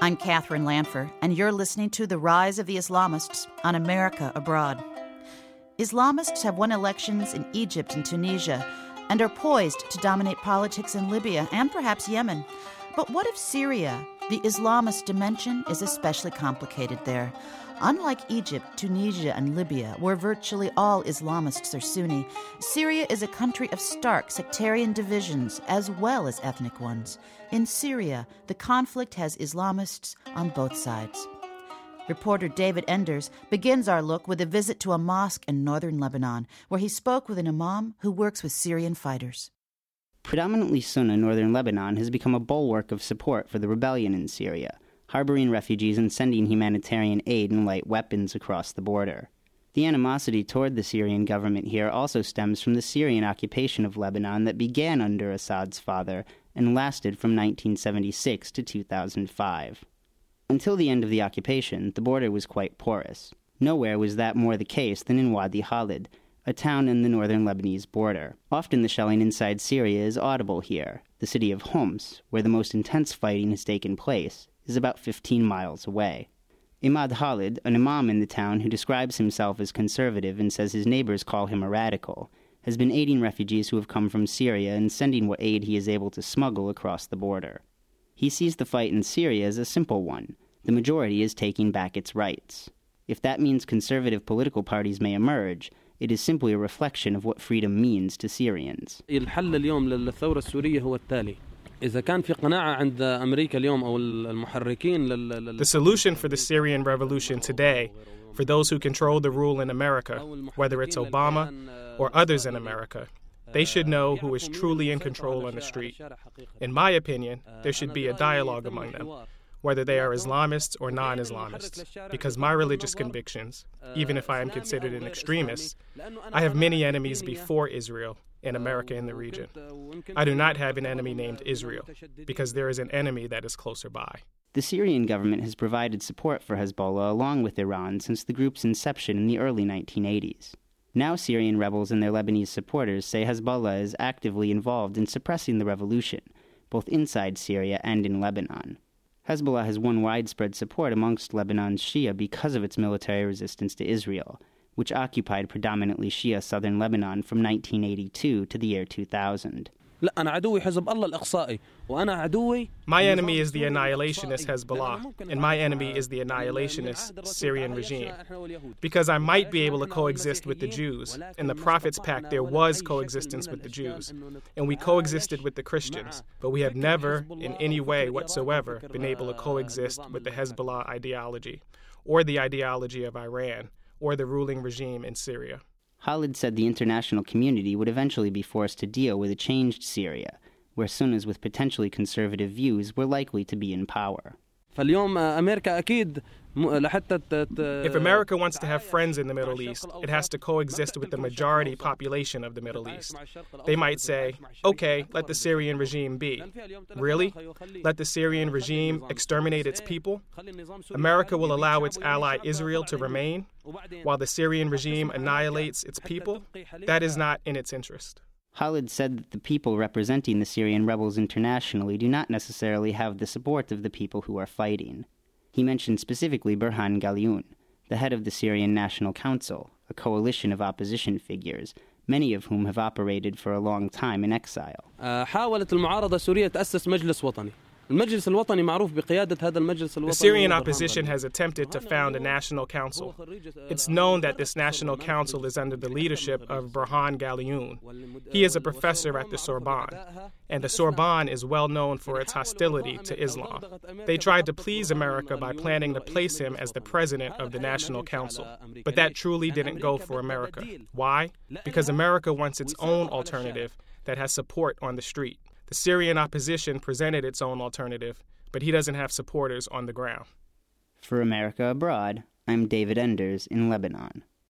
I'm Catherine Lanfer, and you're listening to The Rise of the Islamists on America Abroad. Islamists have won elections in Egypt and Tunisia and are poised to dominate politics in Libya and perhaps Yemen. But what if Syria, the Islamist dimension, is especially complicated there? Unlike Egypt, Tunisia, and Libya, where virtually all Islamists are Sunni, Syria is a country of stark sectarian divisions as well as ethnic ones. In Syria, the conflict has Islamists on both sides. Reporter David Enders begins our look with a visit to a mosque in northern Lebanon, where he spoke with an imam who works with Syrian fighters. Predominantly Sunni northern Lebanon has become a bulwark of support for the rebellion in Syria, harboring refugees and sending humanitarian aid and light weapons across the border. The animosity toward the Syrian government here also stems from the Syrian occupation of Lebanon that began under Assad's father and lasted from 1976 to 2005. Until the end of the occupation, the border was quite porous. Nowhere was that more the case than in Wadi Khaled, a town in the northern Lebanese border. Often the shelling inside Syria is audible here. The city of Homs, where the most intense fighting has taken place, is about 15 miles away. Imad Khalid, an imam in the town who describes himself as conservative and says his neighbors call him a radical, has been aiding refugees who have come from Syria and sending what aid he is able to smuggle across the border. He sees the fight in Syria as a simple one. The majority is taking back its rights. If that means conservative political parties may emerge, it is simply a reflection of what freedom means to Syrians. The solution for the Syrian revolution today, for those who control the rule in America, whether it's Obama or others in America, they should know who is truly in control on the street. In my opinion, there should be a dialogue among them, whether they are Islamists or non Islamists, because my religious convictions, even if I am considered an extremist, I have many enemies before Israel and America in the region. I do not have an enemy named Israel, because there is an enemy that is closer by. The Syrian government has provided support for Hezbollah along with Iran since the group's inception in the early 1980s. Now, Syrian rebels and their Lebanese supporters say Hezbollah is actively involved in suppressing the revolution, both inside Syria and in Lebanon. Hezbollah has won widespread support amongst Lebanon's Shia because of its military resistance to Israel, which occupied predominantly Shia southern Lebanon from 1982 to the year 2000. My enemy is the annihilationist Hezbollah, and my enemy is the annihilationist Syrian regime. Because I might be able to coexist with the Jews. In the Prophets' Pact, there was coexistence with the Jews, and we coexisted with the Christians, but we have never, in any way whatsoever, been able to coexist with the Hezbollah ideology or the ideology of Iran or the ruling regime in Syria. Khalid said the international community would eventually be forced to deal with a changed Syria, where Sunnis with potentially conservative views were likely to be in power. If America wants to have friends in the Middle East, it has to coexist with the majority population of the Middle East. They might say, okay, let the Syrian regime be. Really? Let the Syrian regime exterminate its people? America will allow its ally Israel to remain while the Syrian regime annihilates its people? That is not in its interest. Khalid said that the people representing the Syrian rebels internationally do not necessarily have the support of the people who are fighting he mentioned specifically Burhan Ghalioun, the head of the Syrian National Council, a coalition of opposition figures, many of whom have operated for a long time in exile the Syrian opposition has attempted to found a national council. It's known that this national council is under the leadership of Burhan Ghalioun. He is a professor at the Sorbonne, and the Sorbonne is well known for its hostility to Islam. They tried to please America by planning to place him as the president of the national council, but that truly didn't go for America. Why? Because America wants its own alternative that has support on the street. The Syrian opposition presented its own alternative, but he doesn't have supporters on the ground. For America Abroad, I'm David Enders in Lebanon.